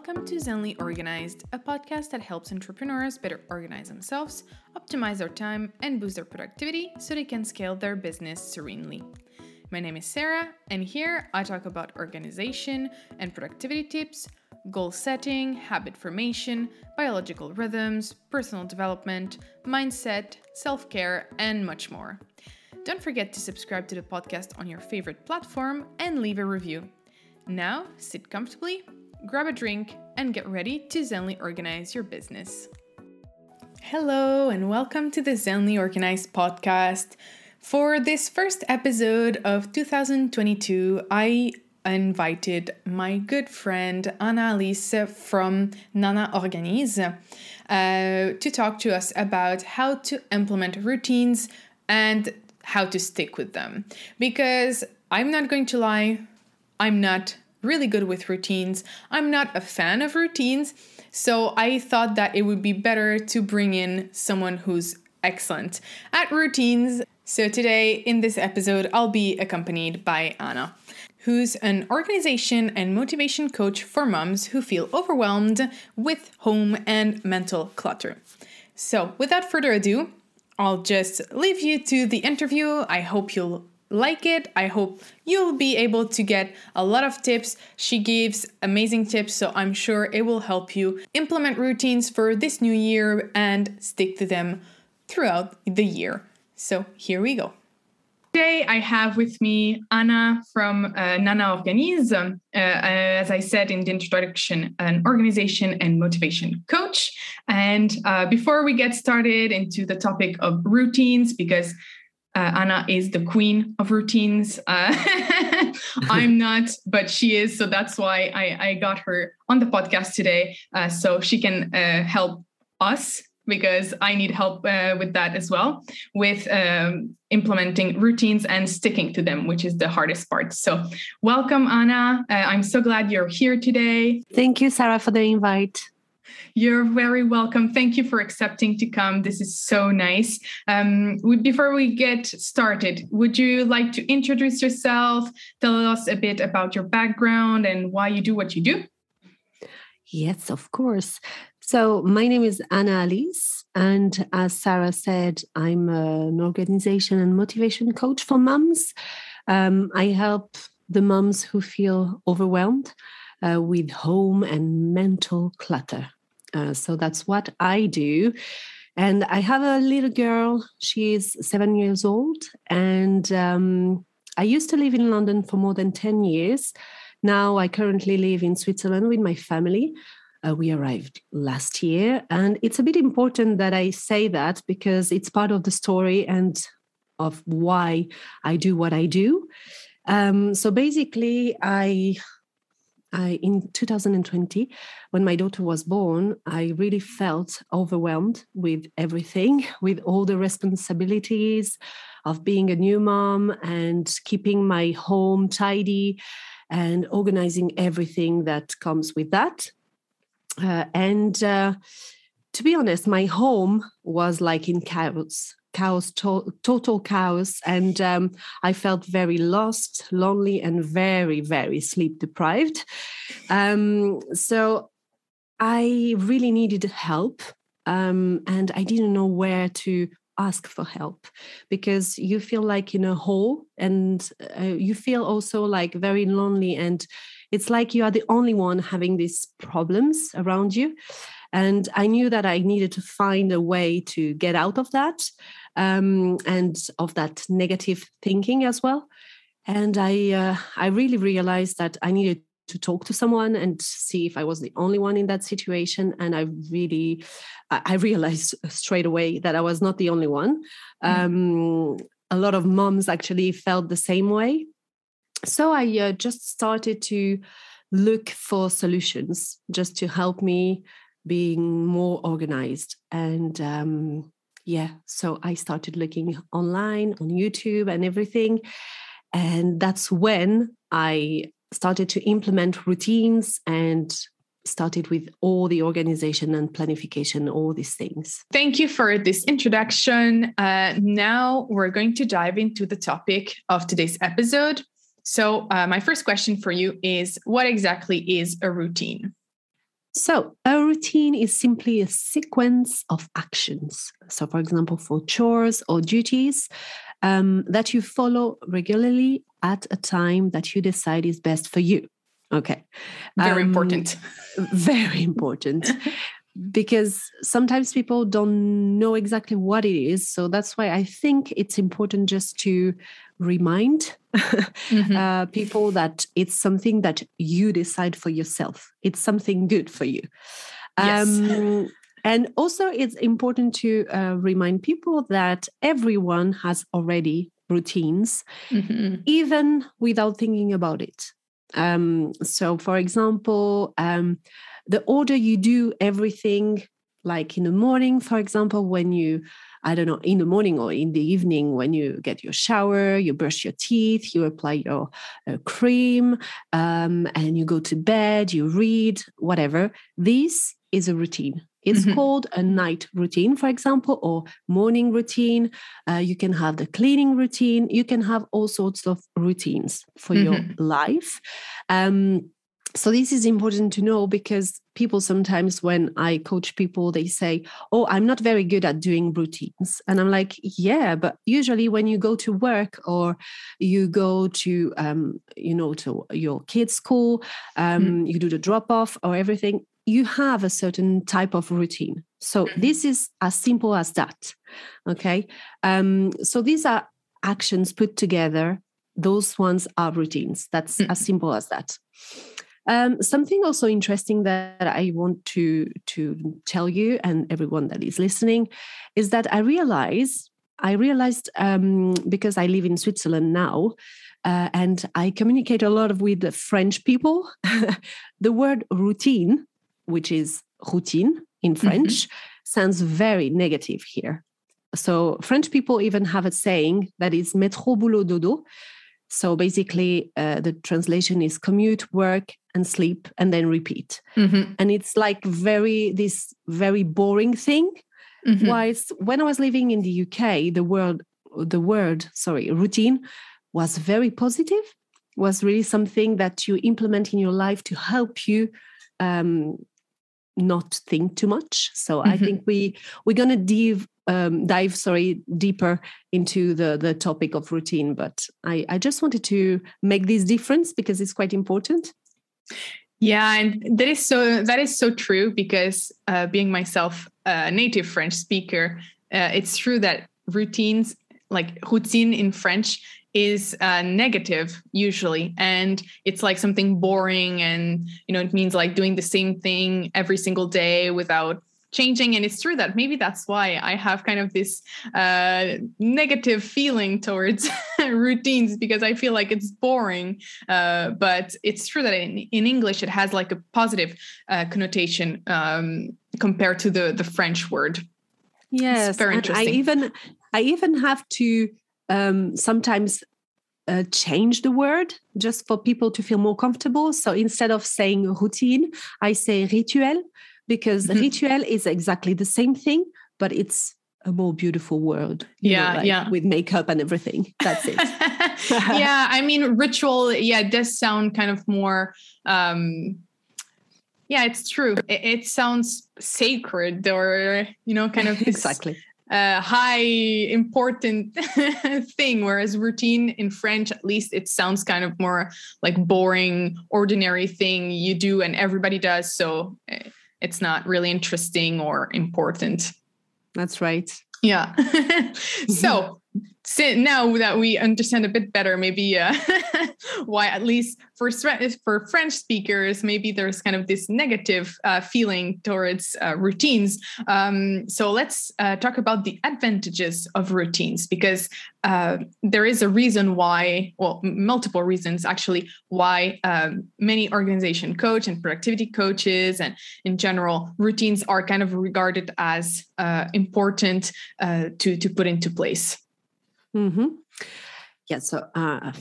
Welcome to Zenly Organized, a podcast that helps entrepreneurs better organize themselves, optimize their time, and boost their productivity so they can scale their business serenely. My name is Sarah, and here I talk about organization and productivity tips, goal setting, habit formation, biological rhythms, personal development, mindset, self care, and much more. Don't forget to subscribe to the podcast on your favorite platform and leave a review. Now, sit comfortably grab a drink, and get ready to Zenly organize your business. Hello, and welcome to the Zenly Organized podcast. For this first episode of 2022, I invited my good friend Ana Alice from Nana Organise uh, to talk to us about how to implement routines and how to stick with them. Because I'm not going to lie, I'm not really good with routines. I'm not a fan of routines, so I thought that it would be better to bring in someone who's excellent at routines. So today in this episode, I'll be accompanied by Ana, who's an organization and motivation coach for moms who feel overwhelmed with home and mental clutter. So, without further ado, I'll just leave you to the interview. I hope you'll like it. I hope you'll be able to get a lot of tips. She gives amazing tips, so I'm sure it will help you implement routines for this new year and stick to them throughout the year. So here we go. Today, I have with me Ana from uh, Nana Organise. Uh, as I said in the introduction, an organization and motivation coach. And uh, before we get started into the topic of routines, because uh, Ana is the queen of routines. Uh, I'm not, but she is. So that's why I, I got her on the podcast today. Uh, so she can uh, help us because I need help uh, with that as well, with um, implementing routines and sticking to them, which is the hardest part. So, welcome, Ana. Uh, I'm so glad you're here today. Thank you, Sarah, for the invite. You're very welcome. Thank you for accepting to come. This is so nice. Um, before we get started, would you like to introduce yourself? Tell us a bit about your background and why you do what you do. Yes, of course. So, my name is Ana Alice. And as Sarah said, I'm an organization and motivation coach for moms. Um, I help the moms who feel overwhelmed uh, with home and mental clutter. Uh, so that's what I do. And I have a little girl. She's seven years old. And um, I used to live in London for more than 10 years. Now I currently live in Switzerland with my family. Uh, we arrived last year. And it's a bit important that I say that because it's part of the story and of why I do what I do. Um, so basically, I I, in 2020, when my daughter was born, I really felt overwhelmed with everything, with all the responsibilities of being a new mom and keeping my home tidy and organizing everything that comes with that. Uh, and uh, to be honest, my home was like in chaos chaos, to- total chaos. And um, I felt very lost, lonely, and very, very sleep deprived. Um, so I really needed help. Um, and I didn't know where to ask for help because you feel like in a hole and uh, you feel also like very lonely and it's like you are the only one having these problems around you and i knew that i needed to find a way to get out of that um, and of that negative thinking as well. And I, uh, I really realized that I needed to talk to someone and see if I was the only one in that situation. And I really, I realized straight away that I was not the only one. Mm-hmm. Um, a lot of moms actually felt the same way. So I uh, just started to look for solutions just to help me being more organized and um, yeah so i started looking online on youtube and everything and that's when i started to implement routines and started with all the organization and planification all these things. Thank you for this introduction. Uh, now we're going to dive into the topic of today's episode. So uh, my first question for you is what exactly is a routine So, a routine is simply a sequence of actions. So, for example, for chores or duties um, that you follow regularly at a time that you decide is best for you. Okay. Very um, important. Very important. because sometimes people don't know exactly what it is. So that's why I think it's important just to remind mm-hmm. uh, people that it's something that you decide for yourself. It's something good for you. Yes. Um, and also, it's important to uh, remind people that everyone has already routines, mm-hmm. even without thinking about it. Um, so, for example, um, the order you do everything, like in the morning, for example, when you, I don't know, in the morning or in the evening, when you get your shower, you brush your teeth, you apply your uh, cream, um, and you go to bed, you read, whatever. This is a routine. It's mm-hmm. called a night routine, for example, or morning routine. Uh, you can have the cleaning routine. You can have all sorts of routines for mm-hmm. your life. Um, so this is important to know because people sometimes when i coach people they say oh i'm not very good at doing routines and i'm like yeah but usually when you go to work or you go to um, you know to your kids school um, mm. you do the drop off or everything you have a certain type of routine. So mm-hmm. this is as simple as that. Okay. Um, so these are actions put together. Those ones are routines. That's mm-hmm. as simple as that. Um, something also interesting that I want to to tell you and everyone that is listening is that I realize I realized um, because I live in Switzerland now, uh, and I communicate a lot with French people. the word routine which is routine in mm-hmm. French, mm-hmm. sounds very negative here. So French people even have a saying that is métro boulot dodo. So basically, uh, the translation is commute, work, and sleep, and then repeat. Mm-hmm. And it's like very this very boring thing. Mm-hmm. Whilst when I was living in the UK, the word the word sorry routine was very positive. Was really something that you implement in your life to help you um, not think too much. So mm-hmm. I think we we're gonna dive um, dive sorry deeper into the the topic of routine. But I I just wanted to make this difference because it's quite important. Yeah, and that is so that is so true because uh, being myself a native French speaker, uh, it's true that routines like routine in French is uh, negative usually and it's like something boring and you know it means like doing the same thing every single day without changing and it's true that maybe that's why i have kind of this uh, negative feeling towards routines because i feel like it's boring uh, but it's true that in, in english it has like a positive uh, connotation um, compared to the the french word. Yes it's very interesting i even i even have to um, sometimes uh, change the word just for people to feel more comfortable. So instead of saying routine, I say rituel because mm-hmm. rituel is exactly the same thing, but it's a more beautiful word. Yeah, know, like yeah. With makeup and everything. That's it. yeah, I mean, ritual, yeah, does sound kind of more. Um, yeah, it's true. It, it sounds sacred or, you know, kind of exactly uh, high important thing whereas routine in french at least it sounds kind of more like boring ordinary thing you do and everybody does so eh, it's not really interesting or important. That's right. Yeah. So now that we understand a bit better, maybe uh, why at least for for French speakers, maybe there's kind of this negative uh, feeling towards uh, routines. Um, so let's uh, talk about the advantages of routines because uh, there is a reason why, well, multiple reasons actually, why um, many organization coach and productivity coaches and in general routines are kind of regarded as uh, important to to put into place. Mm-hmm. Yeah. So uh,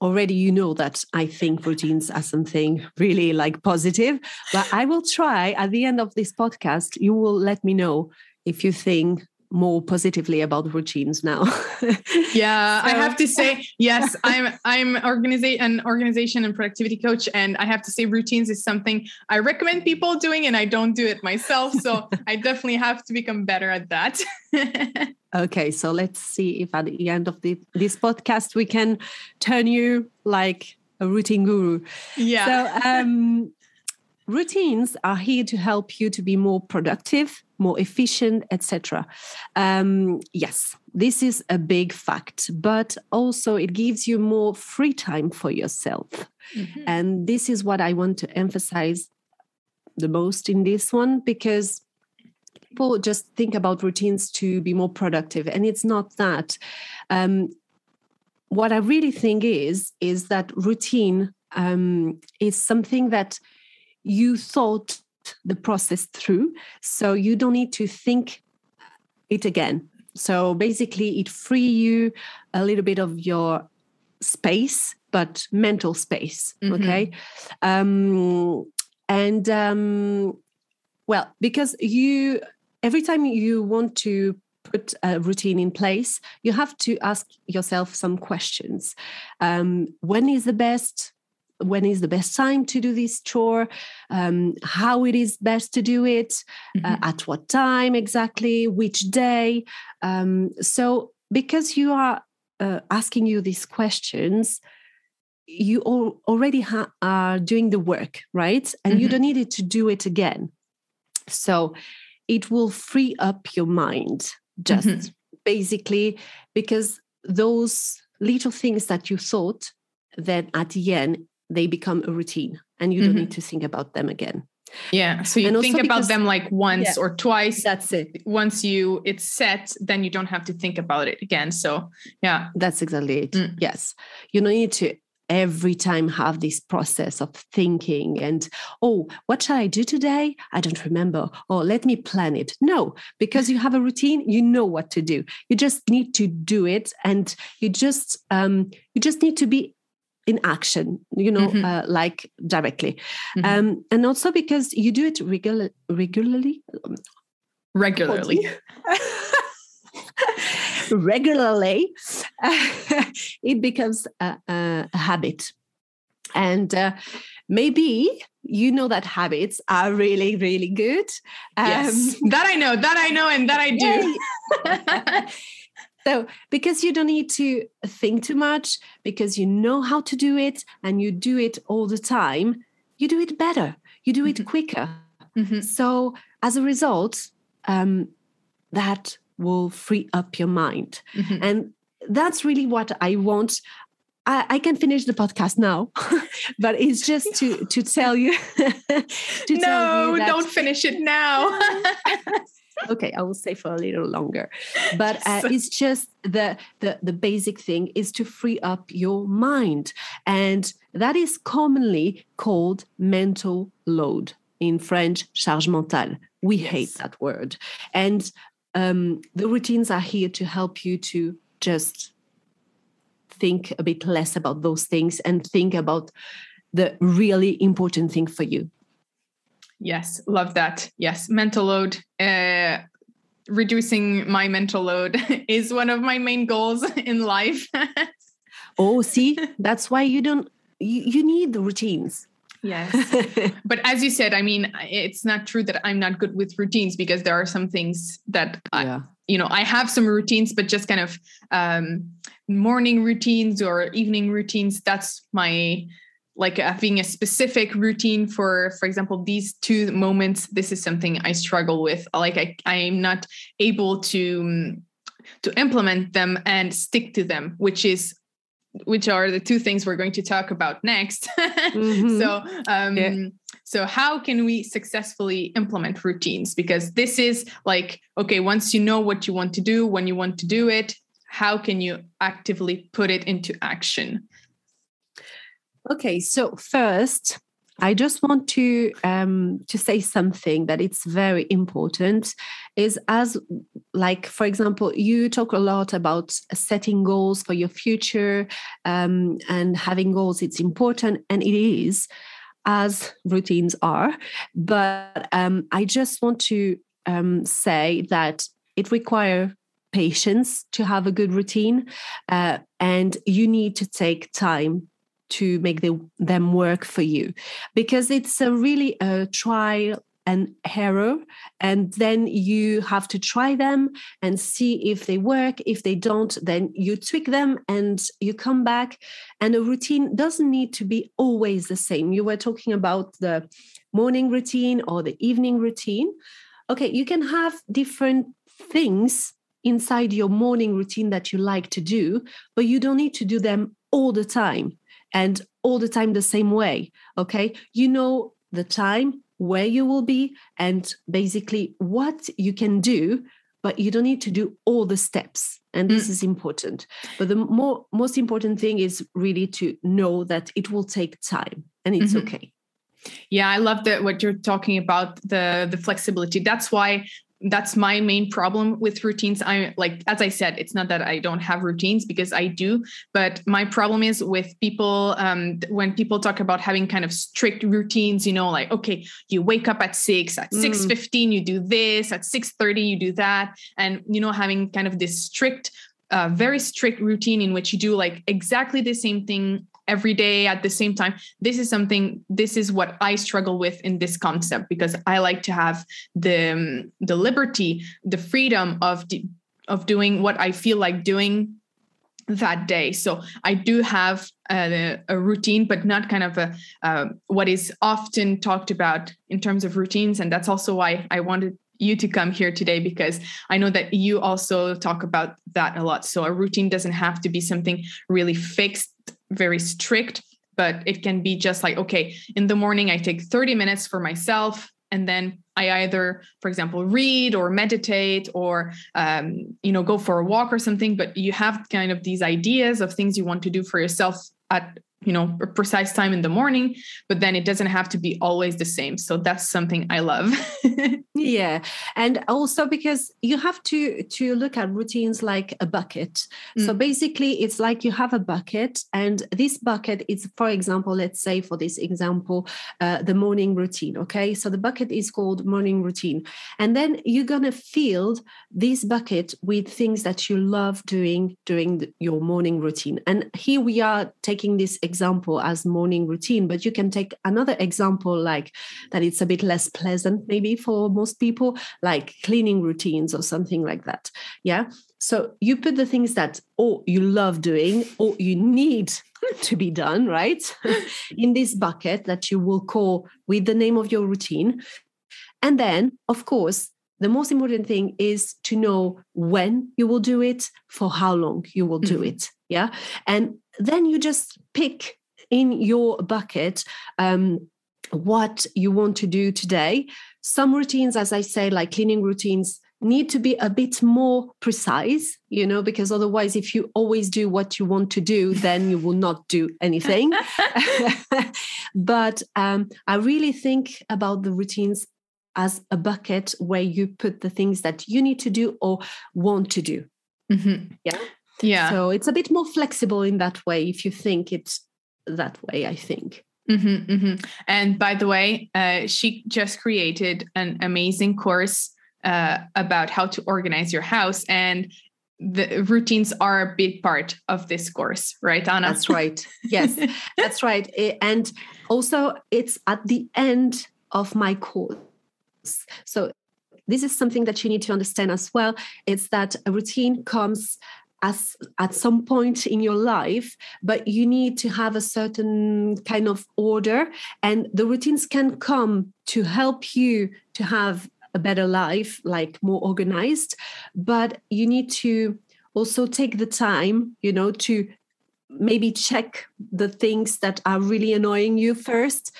already you know that I think routines are something really like positive, but I will try at the end of this podcast. You will let me know if you think more positively about routines now. yeah, so. I have to say, yes, I'm I'm organiza- an organization and productivity coach, and I have to say, routines is something I recommend people doing, and I don't do it myself. So I definitely have to become better at that. okay, so let's see if at the end of the, this podcast we can turn you like a routine guru. Yeah. So um, routines are here to help you to be more productive more efficient etc um, yes this is a big fact but also it gives you more free time for yourself. Mm-hmm. and this is what i want to emphasize the most in this one because people just think about routines to be more productive and it's not that. Um, what i really think is is that routine um, is something that you thought the process through so you don't need to think it again. So basically it free you a little bit of your space but mental space mm-hmm. okay? Um and um well because you every time you want to put a routine in place you have to ask yourself some questions. Um when is the best when is the best time to do this chore, um, how it is best to do it, uh, mm-hmm. uh, at what time exactly, which day. Um, so, because you are uh, asking you these questions, you all already ha- are doing the work, right? And mm-hmm. you don't need it to do it again. So, it will free up your mind just mm-hmm. basically because those little things that you thought then at the end they become a routine and you don't mm-hmm. need to think about them again. Yeah so you and think about them like once yeah, or twice that's it. once you it's set then you don't have to think about it again so yeah. That's exactly it mm. yes. You don't need to every time have this process of thinking and oh what shall i do today? I don't remember. Oh let me plan it. No because you have a routine you know what to do. You just need to do it and you just um you just need to be in action you know mm-hmm. uh, like directly. Mm-hmm. um, and also because you do it regular, regularly? Regularly. Regularly it becomes a, a habit. And uh, maybe you know that habits are really really good. Um, yes that i know that i know and that i do So, because you don't need to think too much, because you know how to do it and you do it all the time, you do it better, you do it mm-hmm. quicker. Mm-hmm. So, as a result, um, that will free up your mind. Mm-hmm. And that's really what I want. I, I can finish the podcast now, but it's just to to tell you. to no, tell you that, don't finish it now. okay i will stay for a little longer. But uh, it's just the, the the basic thing is to free up your mind. And that is commonly called mental load in french charge mentale. We yes. hate that word. And um, the routines are here to help you to just think a bit less about those things and think about the really important thing for you Yes, love that. Yes, mental load. Uh, reducing my mental load is one of my main goals in life. oh, see, that's why you don't. You, you need the routines. Yes. but as you said, I mean, it's not true that I'm not good with routines because there are some things that yeah. I, you know, I have some routines, but just kind of um, morning routines or evening routines. That's my like having a specific routine for for example these two moments this is something i struggle with like i i'm not able to to implement them and stick to them which is which are the two things we're going to talk about next mm-hmm. so um yeah. so how can we successfully implement routines because this is like okay once you know what you want to do when you want to do it how can you actively put it into action Okay, so first, I just want to um, to say something that it's very important. Is as like for example, you talk a lot about setting goals for your future um, and having goals. It's important, and it is, as routines are. But um, I just want to um, say that it requires patience to have a good routine uh, and you need to take time to make the, them work for you. Because it's a really a trial and error and then you have to try them and see if they work. If they don't then you tweak them and you come back. And a routine doesn't need to be always the same. You were talking about the morning routine or the evening routine. Okay you can have different things inside your morning routine that you like to do but you don't need to do them all the time and all the time the same way okay you know the time where you will be and basically what you can do but you don't need to do all the steps and this mm. is important but the more most important thing is really to know that it will take time and it's mm-hmm. okay yeah i love that what you're talking about the the flexibility that's why that's my main problem with routines i like as i said it's not that i don't have routines because i do but my problem is with people um, when people talk about having kind of strict routines you know like okay you wake up at 6 at mm. 6.15 you do this at 6.30 you do that and you know having kind of this strict uh, very strict routine in which you do like exactly the same thing every day at the same time. This is something this is what i struggle with in this concept because i like to have the um, the liberty the freedom of of doing what i feel like doing that day. So i do have a, a routine but not kind of a uh, what is often talked about in terms of routines. And that's also why i wanted you to come here today because I know that you also talk about that a lot. So a routine doesn't have to be something really fixed very strict, but it can be just like, okay, in the morning, I take 30 minutes for myself. And then I either, for example, read or meditate or, um, you know, go for a walk or something. But you have kind of these ideas of things you want to do for yourself at you know a precise time in the morning but then it doesn't have to be always the same. So that's something i love. Yeah. And also because you have to to look at routines like a bucket. Mm. so basically it's like you have a bucket and this bucket is for example let's say for this example uh, the morning routine okay? So the bucket is called morning routine. And then you're going to fill this bucket with things that you love doing during the, your morning routine. And here we are taking this example as morning routine but you can take another example like that it's a bit less pleasant maybe for most people like cleaning routines or something like that yeah? So you put the things that or you love doing or you need to be done right? In this bucket that you will call with the name of your routine. And then of course the most important thing is to know when you will do it for how long you will do mm-hmm. it yeah and then you just pick in your bucket um, what you want to do today. Some routines, as I say, like cleaning routines, need to be a bit more precise, you know, because otherwise, if you always do what you want to do, then you will not do anything. but um, I really think about the routines as a bucket where you put the things that you need to do or want to do. Mm-hmm. Yeah. Yeah. So it's a bit more flexible in that way if you think it's that way, I think. Mm-hmm, mm-hmm. And by the way, uh, she just created an amazing course uh, about how to organize your house. And the routines are a big part of this course, right, Ana? That's right. Yes, that's right. And also, it's at the end of my course. So, this is something that you need to understand as well. It's that a routine comes as at some point in your life but you need to have a certain kind of order and the routines can come to help you to have a better life like more organized. But you need to also take the time you know to maybe check the things that are really annoying you first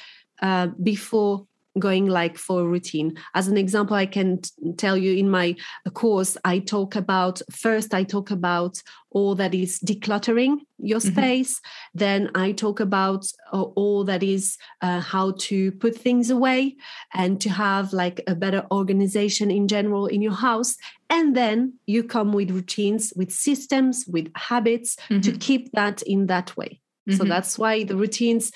uh, before going like for a routine as an example i can t- tell you in my course i talk about first i talk about all that is decluttering your mm-hmm. space then i talk about uh, all that is uh, how to put things away and to have like a better organization in general in your house and then you come with routines with systems with habits mm-hmm. to keep that in that way mm-hmm. so that's why the routines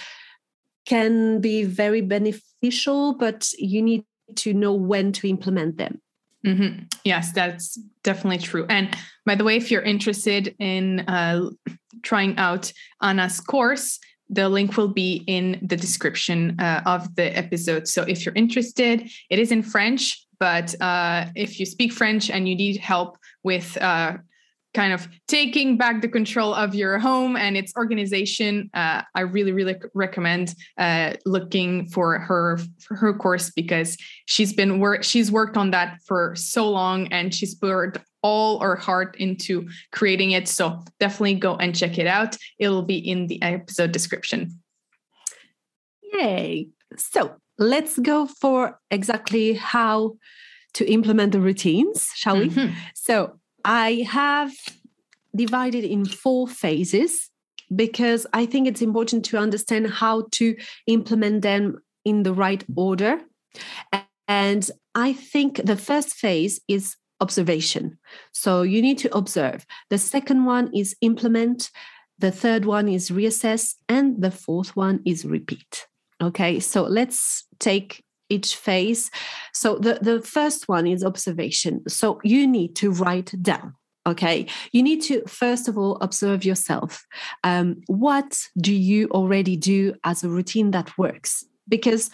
can be very beneficial, but you need to know when to implement them. Mm-hmm. Yes, that's definitely true. And by the way, if you're interested in uh, trying out Ana's course, the link will be in the description uh, of the episode. So if you're interested, it is in French, but uh, if you speak French and you need help with uh, kind of taking back the control of your home and its organization, uh, I really, really recommend uh, looking for her for her course because she's been work she's worked on that for so long and she's poured all her heart into creating it. So definitely go and check it out. It'll be in the episode description. Yay! So let's go for exactly how to implement the routines, shall we? Mm-hmm. So I have divided in four phases because I think it's important to understand how to implement them in the right order. And I think the first phase is observation. So you need to observe. The second one is implement. The third one is reassess. And the fourth one is repeat. Okay, so let's take each phase. So the, the first one is observation. So you need to write down. Okay, you need to first of all observe yourself. Um, what do you already do as a routine that works? Because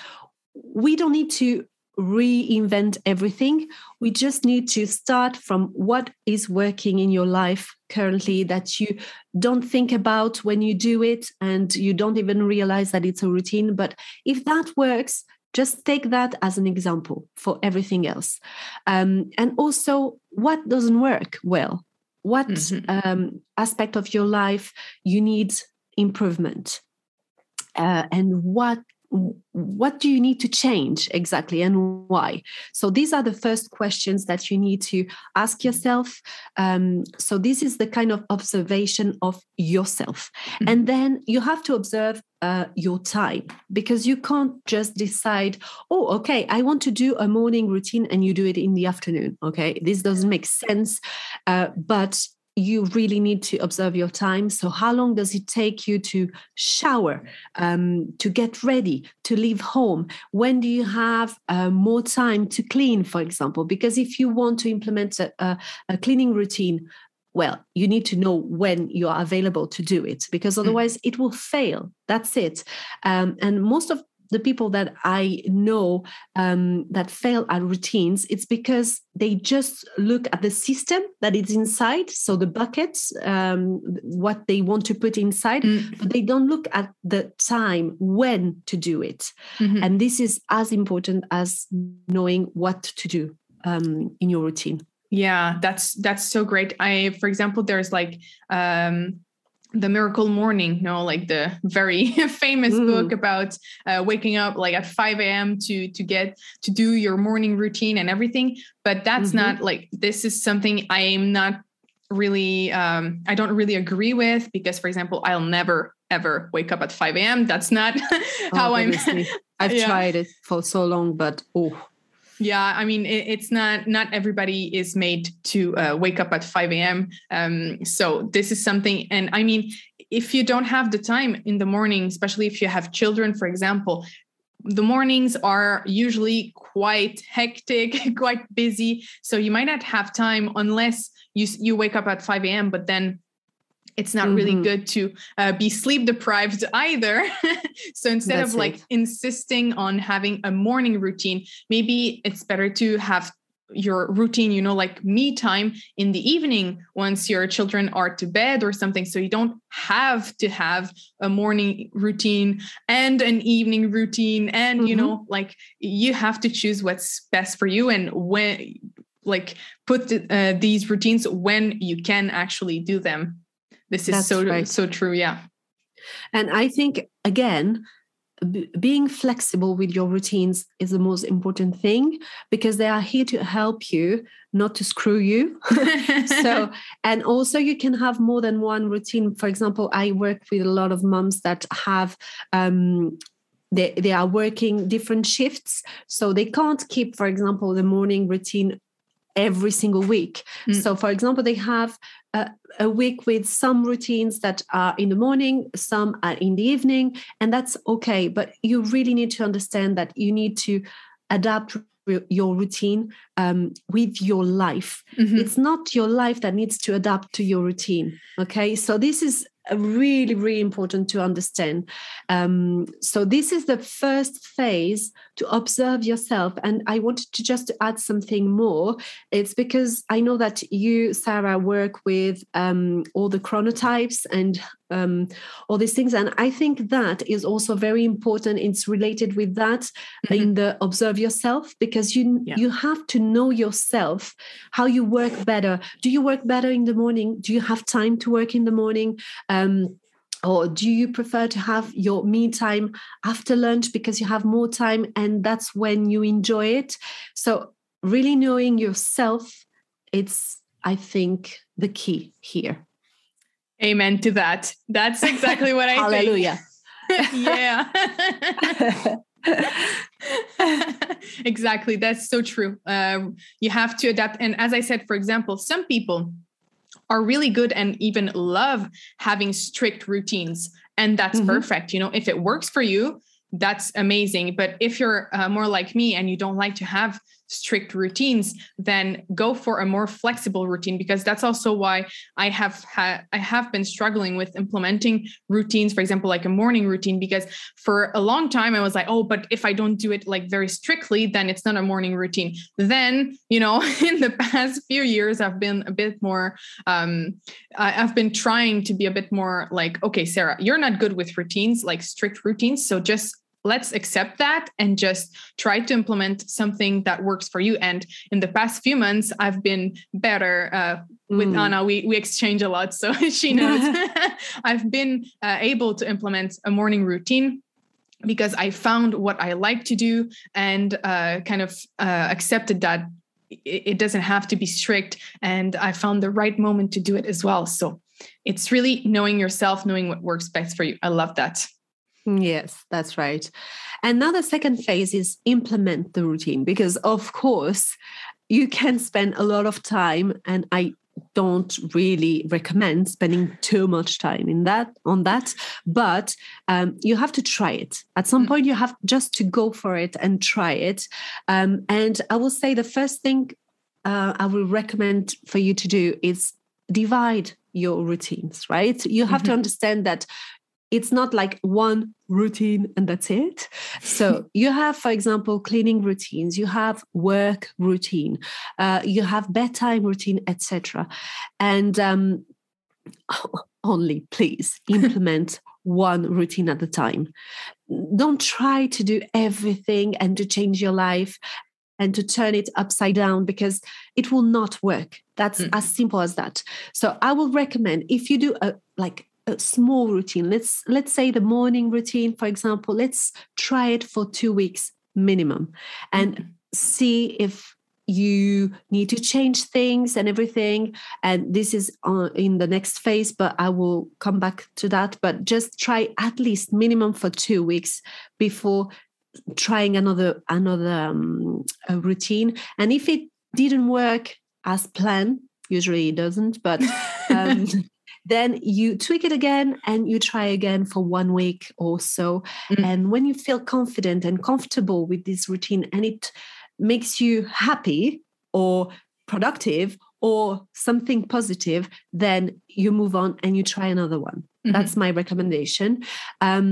we don't need to reinvent everything. We just need to start from what is working in your life currently that you don't think about when you do it and you don't even realize that it's a routine. But if that works, just take that as an example for everything else. Um, and also what doesn't work well? What mm-hmm. um, aspect of your life you need improvement? Uh, and what what do you need to change exactly and why? So these are the first questions that you need to ask yourself. Um, so this is the kind of observation of yourself. Mm-hmm. and then you have to observe uh, your time because you can't just decide oh okay i want to do a morning routine and you do it in the afternoon okay? This doesn't make sense uh, but you really need to observe your time. So, how long does it take you to shower, um, to get ready, to leave home? When do you have uh, more time to clean, for example? Because if you want to implement a, a, a cleaning routine, well, you need to know when you are available to do it because hmm. otherwise mm. it will fail. That's it. Um, and most of the people that I know um, that fail at routines, it's because they just look at the system that is inside, so the buckets, um, what they want to put inside, mm. but they don't look at the time when to do it. Mm-hmm. And this is as important as knowing what to do um, in your routine. Yeah, that's that's so great. I, for example, there's like um, the miracle morning you know like the very famous mm. book about uh, waking up like at 5 a.m to to get to do your morning routine and everything but that's mm-hmm. not like this is something i am not really um i don't really agree with because for example i'll never ever wake up at 5 a.m that's not how oh, i'm i've yeah. tried it for so long but oh yeah, I mean, it, it's not not everybody is made to uh, wake up at 5 a.m. Um, so this is something, and I mean, if you don't have the time in the morning, especially if you have children, for example, the mornings are usually quite hectic, quite busy. So you might not have time unless you you wake up at 5 a.m. But then it's not mm-hmm. really good to uh, be sleep deprived either. so instead That's of like it. insisting on having a morning routine, maybe it's better to have your routine, you know, like me time in the evening once your children are to bed or something. So you don't have to have a morning routine and an evening routine. And, mm-hmm. you know, like you have to choose what's best for you and when, like, put uh, these routines when you can actually do them. This is That's so right. so true. Yeah. And I think again, b- being flexible with your routines is the most important thing because they are here to help you, not to screw you. so, and also you can have more than one routine. For example, I work with a lot of moms that have um, they, they are working different shifts so they can't keep for example the morning routine every single week. Mm. So, for example, they have a, a, week with some routines that are in the morning, some are in the evening, and that's okay. But you really need to understand that you need to adapt your routine um, with your life. Mhm. It's not your life that needs to adapt to your routine. Okay. So this is really, really important to understand. Um, so this is the first phase to observe yourself. And I wanted to just add something more. It's because I know that you, Sarah, work with um, all the chronotypes and um, all these things. And I think that is also very important. It's related with that Mhm. in the observe yourself because you Yeah. you have to know yourself how you work better. Do you work better in the morning? Do you have time to work in the morning? Um, or do you prefer to have your me time after lunch because you have more time and that's when you enjoy it? So really knowing yourself, it's I think the key here. Amen to that. That's exactly what I think. Hallelujah. yeah. exactly. That's so true. Um, you have to adapt. And as I said, for example, some people are really good and even love having strict routines. And that's Mhm. perfect. You know, if it works for you, that's amazing. But if you're uh, more like me and you don't like to have strict routines, then go for a more flexible routine because that's also why I have I have been struggling with implementing routines, for example, like a morning routine, because for a long time I was like, oh, but if I don't do it like very strictly, then it's not a morning routine. Then, you know, in the past few years, I've been a bit more um I've been trying to be a bit more like, okay, Sarah, you're not good with routines, like strict routines. So just let's accept that and just try to implement something that works for you. And in the past few months, I've been better uh, with Mm. Ana. We we exchange a lot, so she knows. I've been uh, able to implement a morning routine because I found what I like to do and uh, kind of uh, accepted that it, it doesn't have to be strict. And I found the right moment to do it as well. So it's really knowing yourself, knowing what works best for you. I love that. Yes, that's right. And now the second phase is implement the routine because, of course, you can spend a lot of time, and I don't really recommend spending too much time in that on that but um, you have to try it at some Mm. point you have just to go for it and try it um, and i will say the first thing uh, i will recommend for you to do is divide your routines right you have to Mhm. understand that it's not like one routine and that's it. So you have, for example, cleaning routines, you have work routine, uh, you have bedtime routine, etc. And um, only please implement one routine at a time. Don't try to do everything and to change your life and to turn it upside down because it will not work. That's Mm. as simple as that. So I will recommend if you do a like a small routine, let's let's say the morning routine, for example, let's try it for two weeks minimum and see if you need to change things and everything. And this is uh, in the next phase but i will come back to that. But just try at least minimum for two weeks before trying another another um, a routine. And if it didn't work as planned usually it doesn't but um, then you tweak it again and you try again for one week or so Mm. and when you feel confident and comfortable with this routine and it makes you happy or productive or something positive then you move on and you try another one Mhm. that's my recommendation um,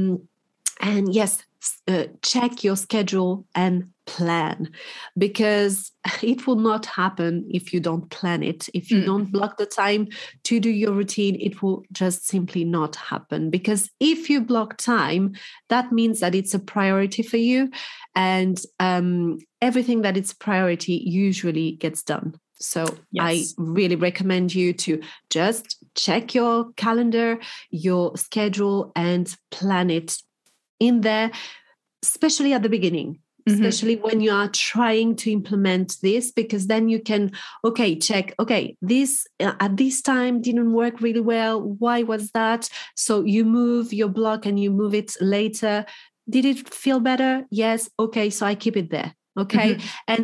and yes uh, check your schedule and plan because it will not happen if you don't plan it. If you Mm. don't block the time to do your routine it will just simply not happen. Because if you block time that means that it's a priority for you and um, everything that is priority usually gets done. So i really recommend you to just check your calendar your schedule and plan it in there especially at the beginning Mhm. especially when you are trying to implement this because then you can okay check okay this uh, at this time didn't work really well. Why was that? So you move your block and you move it later. Did it feel better? Yes. Okay so i keep it there. Okay? Mhm. and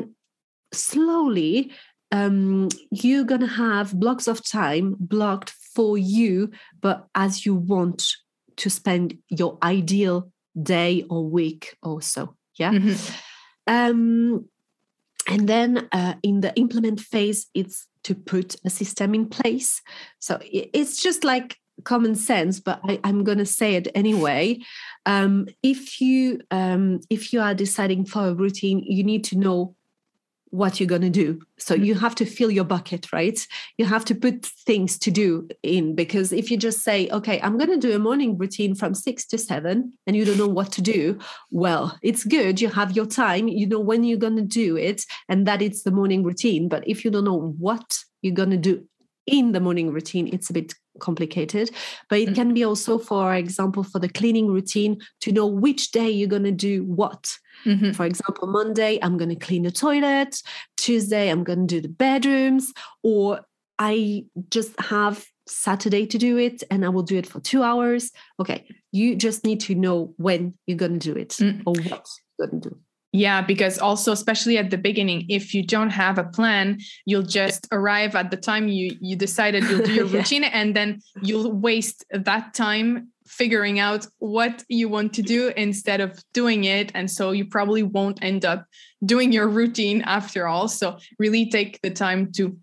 slowly um, you're gonna have blocks of time blocked for you but as you want to spend your ideal day or week or so yeah Mhm. um and then uh, in the implement phase, it's to put a system in place. So it's just like common sense, but I, am going to say it anyway. Um, if you um, if you are deciding for a routine, you need to know what you're going to do. So mm-hmm. you have to fill your bucket, right? You have to put things to do in because if you just say, okay, I'm going to do a morning routine from six to seven and you don't know what to do, well, it's good. You have your time, you know when you're going to do it, and that it's the morning routine. But if you don't know what you're going to do in the morning routine, it's a bit complicated. But it mm-hmm. can be also, for example, for the cleaning routine to know which day you're going to do what Mm-hmm. For example, Monday, I'm going to clean the toilet. Tuesday, I'm going to do the bedrooms. Or I just have Saturday to do it and I will do it for two hours. Okay. You just need to know when you're going to do it mm. or what you're going to do. Yeah, because also, especially at the beginning, if you don't have a plan, you'll just arrive at the time you you decided you'll do your routine, and then you'll waste that time figuring out what you want to do instead of doing it. And so you probably won't end up doing your routine after all. So really take the time to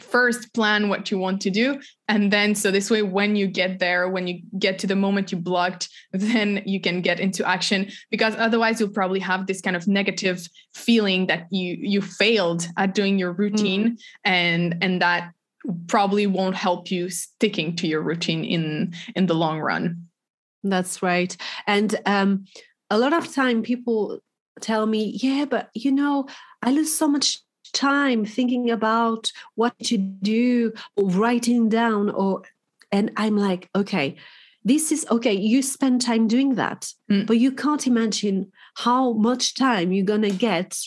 first plan what you want to do. And then so this way when you get there when you get to the moment you blocked then you can get into action. Because otherwise you'll probably have this kind of negative feeling that you you failed at doing your routine. Mm. and and that probably won't help you sticking to your routine in in the long run. That's right. And um a lot of time people tell me yeah but you know i lose so much time thinking about what to do or writing down or and i'm like okay this is okay you spend time doing that mm. but you can't imagine how much time you're going to get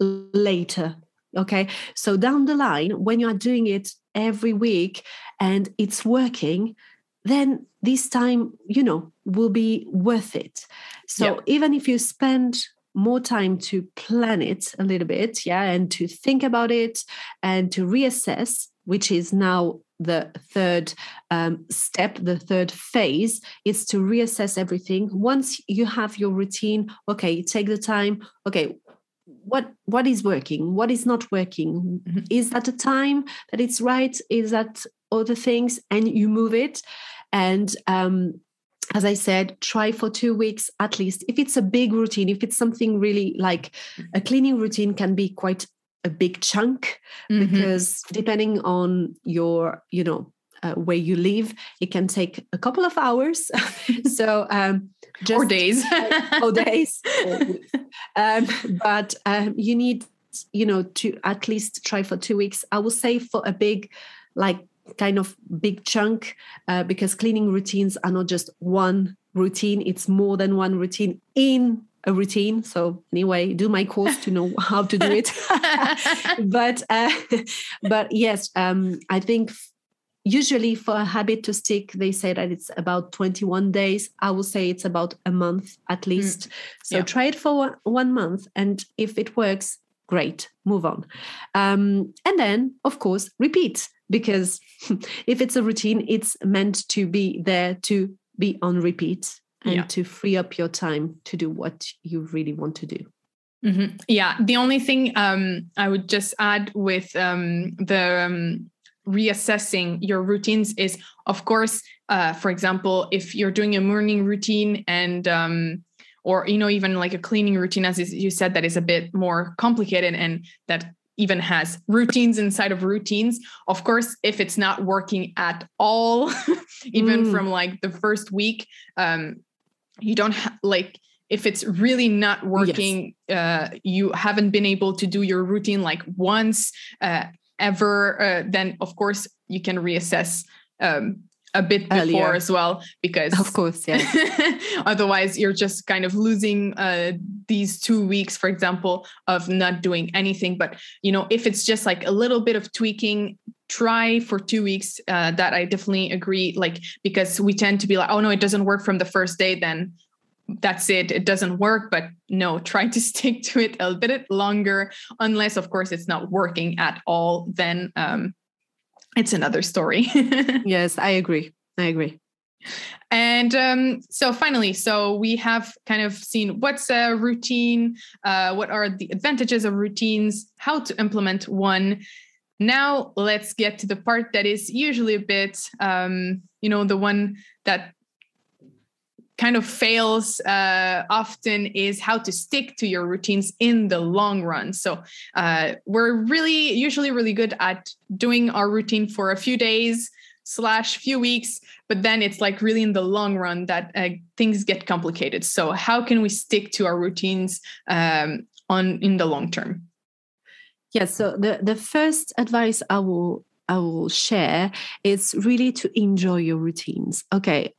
later okay so down the line when you are doing it every week and it's working then this time you know will be worth it so yeah. even if you spend more time to plan it a little bit yeah and to think about it and to reassess which is now the third um, step the third phase is to reassess everything. Once you have your routine okay you take the time okay what what is working what is not working? Mm-hmm. is that a time that it's right? Is that other things? And you move it. And um, as I said, try for two weeks at least. If it's a big routine, if it's something really like a cleaning routine, can be quite a big chunk mm-hmm. because depending on your, you know, uh, where you live, it can take a couple of hours. so um, just or days or days um, but um, you need you know to at least try for two weeks i will say for a big like kind of big chunk uh, because cleaning routines are not just one routine it's more than one routine in a routine so anyway do my course to know how to do it but uh, but yes um, i think usually for a habit to stick they say that it's about 21 days i will say it's about a month at mm. least mm. so yeah. try it for one month and if it works great move on um, and then of course repeat because if it's a routine it's meant to be there to be on repeat and yeah. to free up your time to do what you really want to do mm-hmm. yeah the only thing um, i would just add with um, the um, reassessing your routines is of course uh, for example if you're doing a morning routine and um, or you know even like a cleaning routine as you said that is a bit more complicated and that even has routines inside of routines of course if it's not working at all even mm. from like the first week um you don't ha- like if it's really not working yes. uh you haven't been able to do your routine like once uh ever uh, then of course you can reassess um, a bit before Earlier. as well because of course yeah. otherwise you're just kind of losing uh, these two weeks for example of not doing anything. But you know if it's just like a little bit of tweaking try for two weeks uh, that i definitely agree like because we tend to be like oh no it doesn't work from the first day then that's it it doesn't work. But no try to stick to it a bit longer unless of course it's not working at all then um, it's another story. Yes i agree. I agree. And um, so finally, so we have kind of seen what's a routine, uh, what are the advantages of routines, how to implement one. Now let's get to the part that is usually a bit, um, you know, the one that kind of fails uh, often is how to stick to your routines in the long run. So uh, we're really usually really good at doing our routine for a few days slash few weeks, but then it's like really in the long run that uh, things get complicated. So how can we stick to our routines um, on in the long term? Yes. So the the first advice I will I will share is really to enjoy your routines. Okay,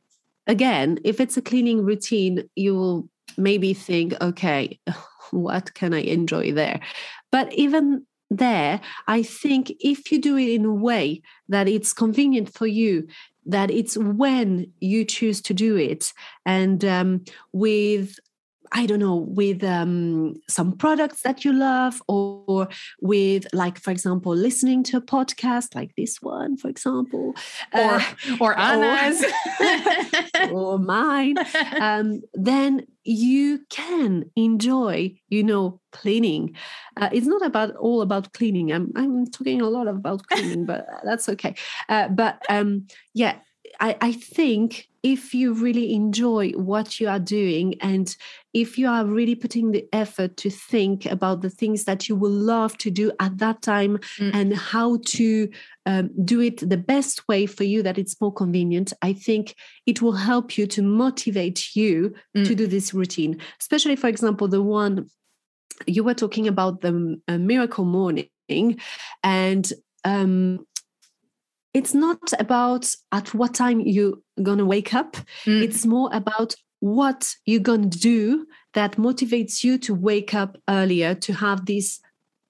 again, if it's a cleaning routine, you will maybe think, okay, what can I enjoy there? But even there, I think if you do it in a way that it's convenient for you, that it's when you choose to do it, and um, with I don't know, with um, some products that you love, or with, like, for example, listening to a podcast like this one, for example, or uh, or Anna's, or, or mine, um, then you can enjoy, you know, cleaning. Uh, it's not about all about cleaning. I'm I'm talking a lot about cleaning, but that's okay. Uh, but um, yeah, I, I think if you really enjoy what you are doing and if you are really putting the effort to think about the things that you will love to do at that time mm. and how to um, do it the best way for you that it's more convenient i think it will help you to motivate you mm. to do this routine especially for example the one you were talking about the uh, miracle morning and um, it's not about at what time you're going to wake up. Mm. It's more about what you're going to do that motivates you to wake up earlier to have this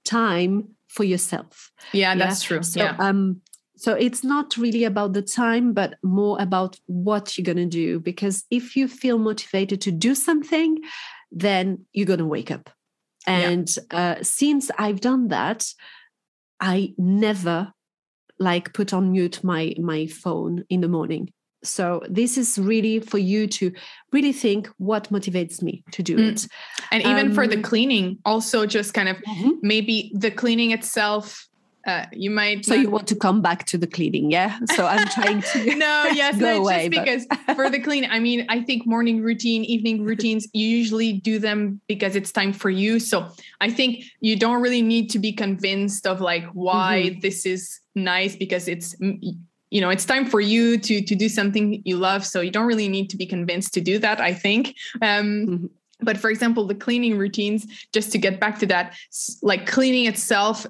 time for yourself. Yeah, yeah? that's true. So, yeah. um, so it's not really about the time, but more about what you're going to do. Because if you feel motivated to do something, then you're going to wake up. And yeah. uh, since I've done that, I never like put on mute my my phone in the morning so this is really for you to really think what motivates me to do mm. it and even um, for the um, cleaning also just kind of mm-hmm. maybe the cleaning itself uh, you might so not... you want to come back to the cleaning yeah? So i'm trying to no yes go no, away, just because for the clean i mean i think morning routine evening routines you usually do them because it's time for you. So i think you don't really need to be convinced of like why mm-hmm. this is nice because it's you know it's time for you to to do something you love. So you don't really need to be convinced to do that i think. Um mm-hmm. but for example the cleaning routines just to get back to that like cleaning itself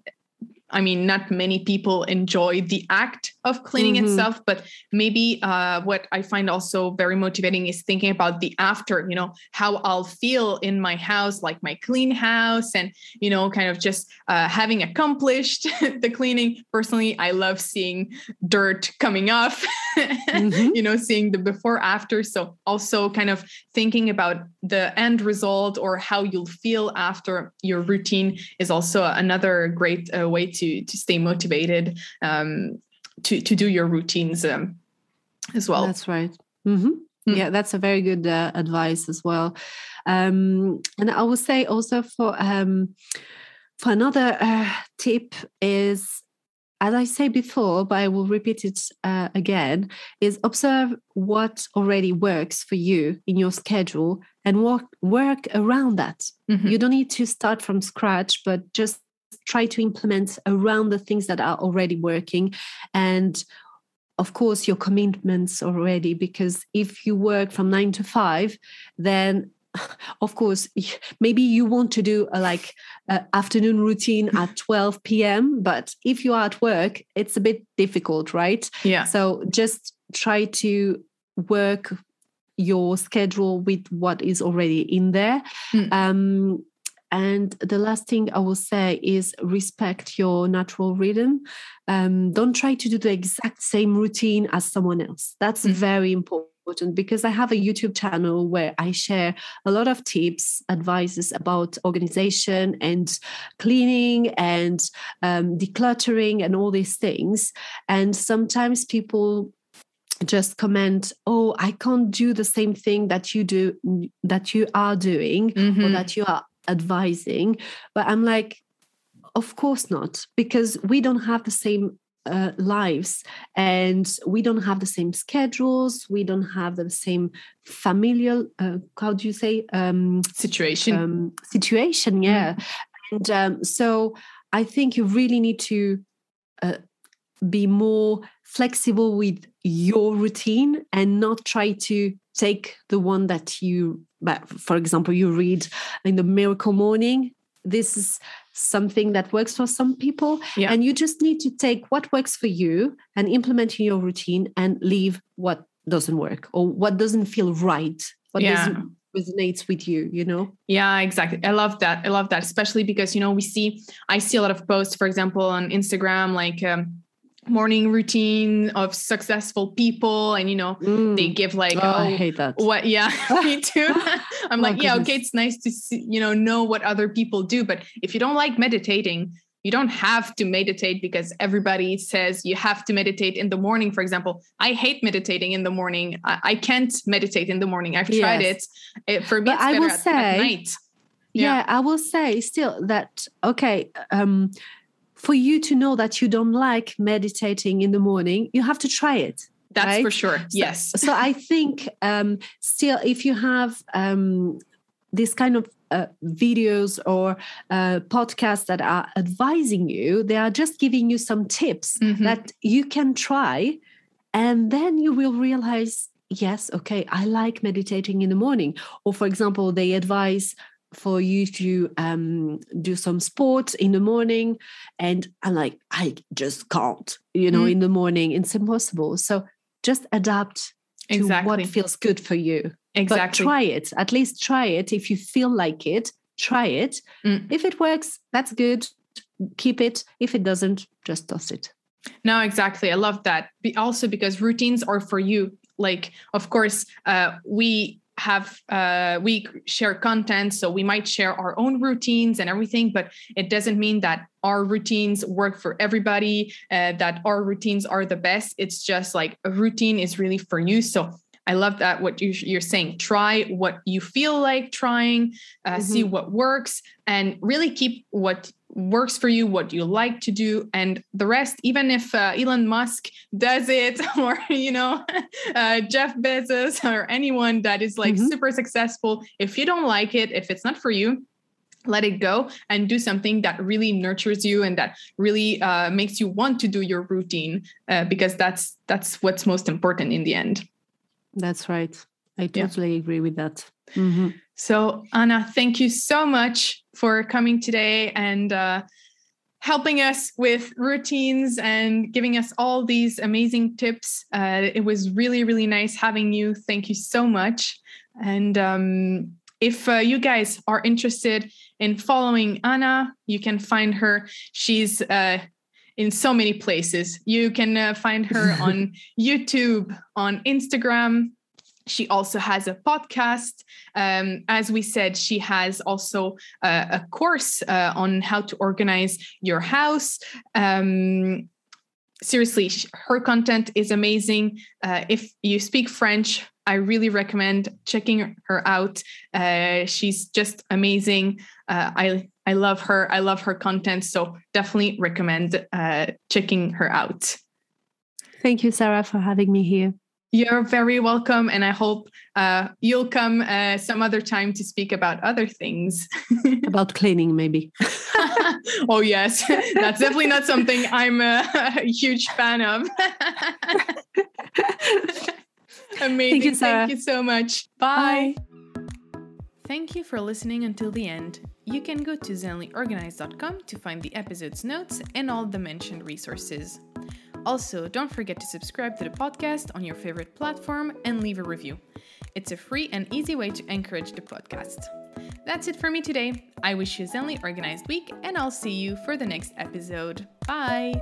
I mean, not many people enjoy the act of cleaning mm-hmm. itself, but maybe uh, what I find also very motivating is thinking about the after, you know, how I'll feel in my house, like my clean house, and, you know, kind of just uh, having accomplished the cleaning. Personally, I love seeing dirt coming off, mm-hmm. you know, seeing the before after. So also kind of thinking about the end result or how you'll feel after your routine is also another great uh, way to to stay motivated um, to to do your routines um, as well. That's right. Mm-hmm. Mm. Yeah, that's a very good uh, advice as well. Um, and I would say also for um, for another uh, tip is as I say before, but I will repeat it uh, again, is observe what already works for you in your schedule and work work around that. Mm-hmm. You don't need to start from scratch, but just try to implement around the things that are already working. And of course your commitments already because if you work from 9 to 5 then of course maybe you want to do a like afternoon routine at 12 p.m but if you are at work it's a bit difficult right? Yeah. So just try to work your schedule with what is already in there. Mm. um, and the last thing I will say is respect your natural rhythm. Um, don't try to do the exact same routine as someone else. That's mm-hmm. very important because I have a YouTube channel where I share a lot of tips, advices about organization and cleaning and um, decluttering and all these things. And sometimes people just comment oh i can't do the same thing that you do that you are doing Mhm. or that you are advising but i'm like of course not because we don't have the same uh, lives and we don't have the same schedules we don't have the same familial uh, how do you say um, Situation. um, situation yeah and um, so i think you really need to uh, be more flexible with your routine and not try to take the one that you for example you read in the miracle morning this is something that works for some people Yeah. and you just need to take what works for you and implement in your routine and leave what doesn't work or what doesn't feel right what Yeah. doesn't resonates with you you know Yeah, exactly. I love that. I love that, especially because you know we see. I see a lot of posts, for example, on Instagram, like um, morning routine of successful people, and you know they Mm. give like, oh, oh, i hate that what? Yeah, me too. I'm Oh, like, yeah, okay, it's nice to see, you know, know what other people do, but if you don't like meditating. You don't have to meditate because everybody says you have to meditate in the morning. For example, I hate meditating in the morning. I, I can't meditate in the morning. I've tried Yes. it. it. For me, But I will at, at say- night. yeah. i will say still that okay um for you to know that you don't like meditating in the morning you have to try it That's right? for sure. So- yes. so i think um still if you have um this kind of uh, videos or uh, podcasts that are advising you they are just giving you some tips Mhm. that you can try and then you will realize yes okay i like meditating in the morning or for example they advise for you to um, do some sports in the morning and i'm like i just can't you know Mm. in the morning it's impossible so just adapt to what feels good for you exactly. but try it at least try it if you feel like it try it Mm. if it works that's good keep it if it doesn't just toss it No, exactly. I love that. Be also because routines are for you. Like, of course, uh, we have uh, we share content, so we might share our own routines and everything, but it doesn't mean that our routines work for everybody. Uh, that our routines are the best. It's just like a routine is really for you. So. I love that what you, you're saying. Try what you feel like trying, uh, see what works, and really keep what works for you, what you like to do, and the rest. Even if uh, Elon Musk does it, or you know, uh, Jeff Bezos, or anyone that is like Mhm. super successful, if you don't like it, if it's not for you, let it go and do something that really nurtures you and that really uh, makes you want to do your routine, uh, because that's that's what's most important in the end. That's right. I Yeah. totally agree with that. Mhm. So, Ana, thank you so much for coming today and uh, helping us with routines and giving us all these amazing tips. Uh, it was really, really nice having you. Thank you so much. And um, if uh, you guys are interested in following Ana, you can find her. She's uh, in so many places. You can uh, find her on YouTube, on Instagram. She also has a podcast. Um, as we said, she has also uh, a course uh, on how to organize your house. Um, seriously, her content is amazing. Uh, if you speak French, I really recommend checking her out. Uh, she's just amazing. Uh, I I love her. I love her content. So definitely recommend uh, checking her out. Thank you, Sarah, for having me here. You're very welcome, and I hope uh, you'll come uh, some other time to speak about other things. About cleaning, maybe. oh yes, that's definitely not something I'm a, a huge fan of. Amazing. you, Sarah. Thank you so much. Bye. Thank you for listening until the end. You can go to zenlyorganized.com to find the episode's notes and all the mentioned resources. Also, don't forget to subscribe to the podcast on your favorite platform and leave a review. It's a free and easy way to encourage the podcast. That's it for me today. I wish you a zenly organized week, and I'll see you for the next episode. Bye!